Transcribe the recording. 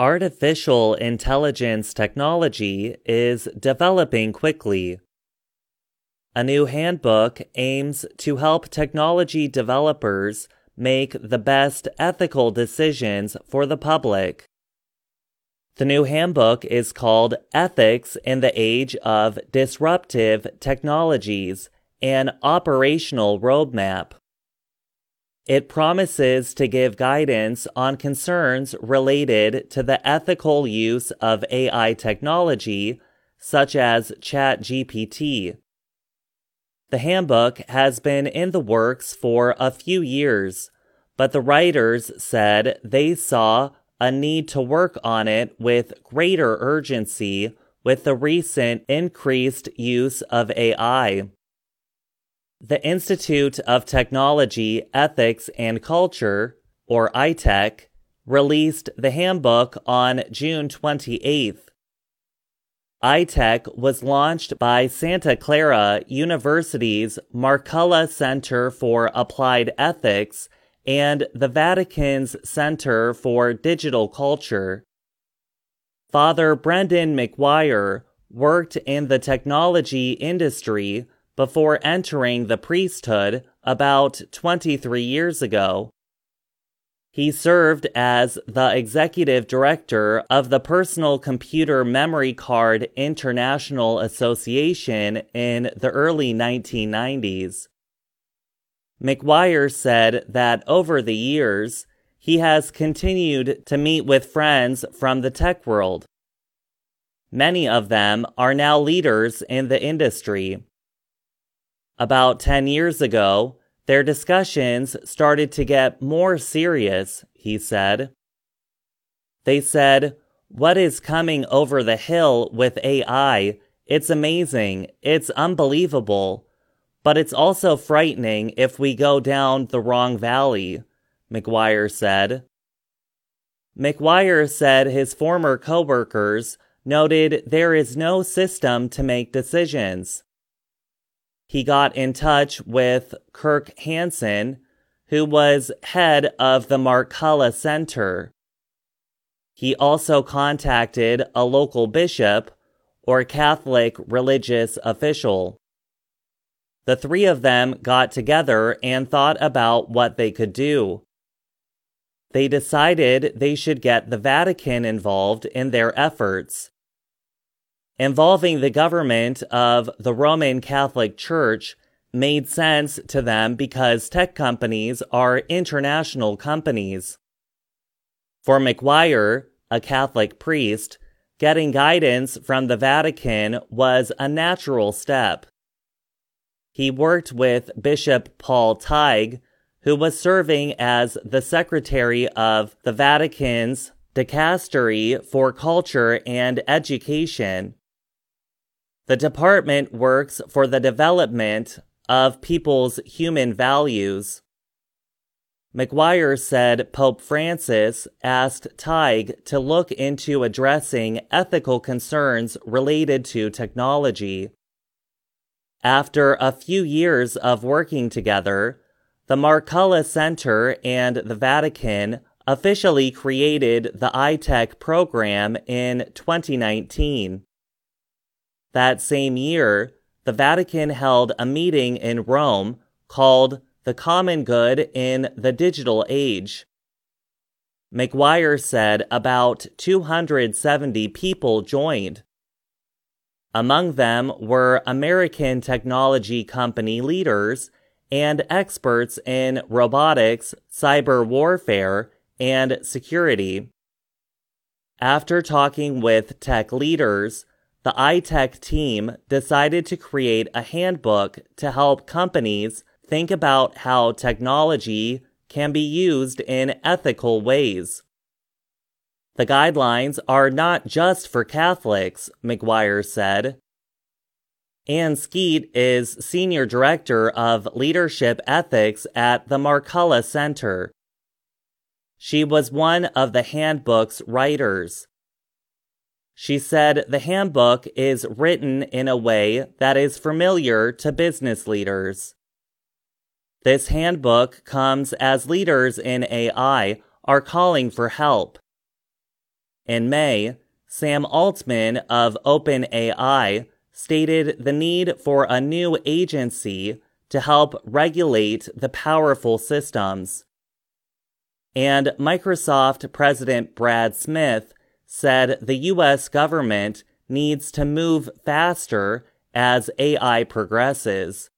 Artificial intelligence technology is developing quickly. A new handbook aims to help technology developers make the best ethical decisions for the public. The new handbook is called Ethics in the Age of Disruptive Technologies An Operational Roadmap. It promises to give guidance on concerns related to the ethical use of AI technology, such as ChatGPT. The handbook has been in the works for a few years, but the writers said they saw a need to work on it with greater urgency with the recent increased use of AI. The Institute of Technology, Ethics, and Culture, or ITEC, released the handbook on June 28th. ITEC was launched by Santa Clara University's Markkula Center for Applied Ethics and the Vatican's Center for Digital Culture. Father Brendan McGuire worked in the technology industry before entering the priesthood about 23 years ago. He served as the executive director of the Personal Computer Memory Card International Association in the early 1990s. McGuire said that over the years, he has continued to meet with friends from the tech world. Many of them are now leaders in the industry. About 10 years ago, their discussions started to get more serious, he said. They said, What is coming over the hill with AI? It's amazing. It's unbelievable but it's also frightening if we go down the wrong valley, McGuire said. McGuire said his former coworkers noted there is no system to make decisions. He got in touch with Kirk Hanson, who was head of the Markkula Center. He also contacted a local bishop or Catholic religious official. The three of them got together and thought about what they could do. They decided they should get the Vatican involved in their efforts. Involving the government of the Roman Catholic Church made sense to them because tech companies are international companies. For McGuire, a Catholic priest, getting guidance from the Vatican was a natural step. He worked with Bishop Paul Tighe, who was serving as the secretary of the Vatican's Dicastery for Culture and Education. The department works for the development of people's human values. McGuire said Pope Francis asked Tighe to look into addressing ethical concerns related to technology. After a few years of working together, the Markkula Center and the Vatican officially created the ITEC program in 2019. That same year, the Vatican held a meeting in Rome called The Common Good in the Digital Age. McGuire said about 270 people joined. Among them were American technology company leaders and experts in robotics, cyber warfare, and security. After talking with tech leaders, the ITEC team decided to create a handbook to help companies think about how technology can be used in ethical ways. The guidelines are not just for Catholics, McGuire said. Ann Skeet is Senior Director of Leadership Ethics at the Markkula Center. She was one of the handbook's writers. She said the handbook is written in a way that is familiar to business leaders. This handbook comes as leaders in AI are calling for help. In May, Sam Altman of OpenAI stated the need for a new agency to help regulate the powerful systems. And Microsoft President Brad Smith said the US government needs to move faster as AI progresses.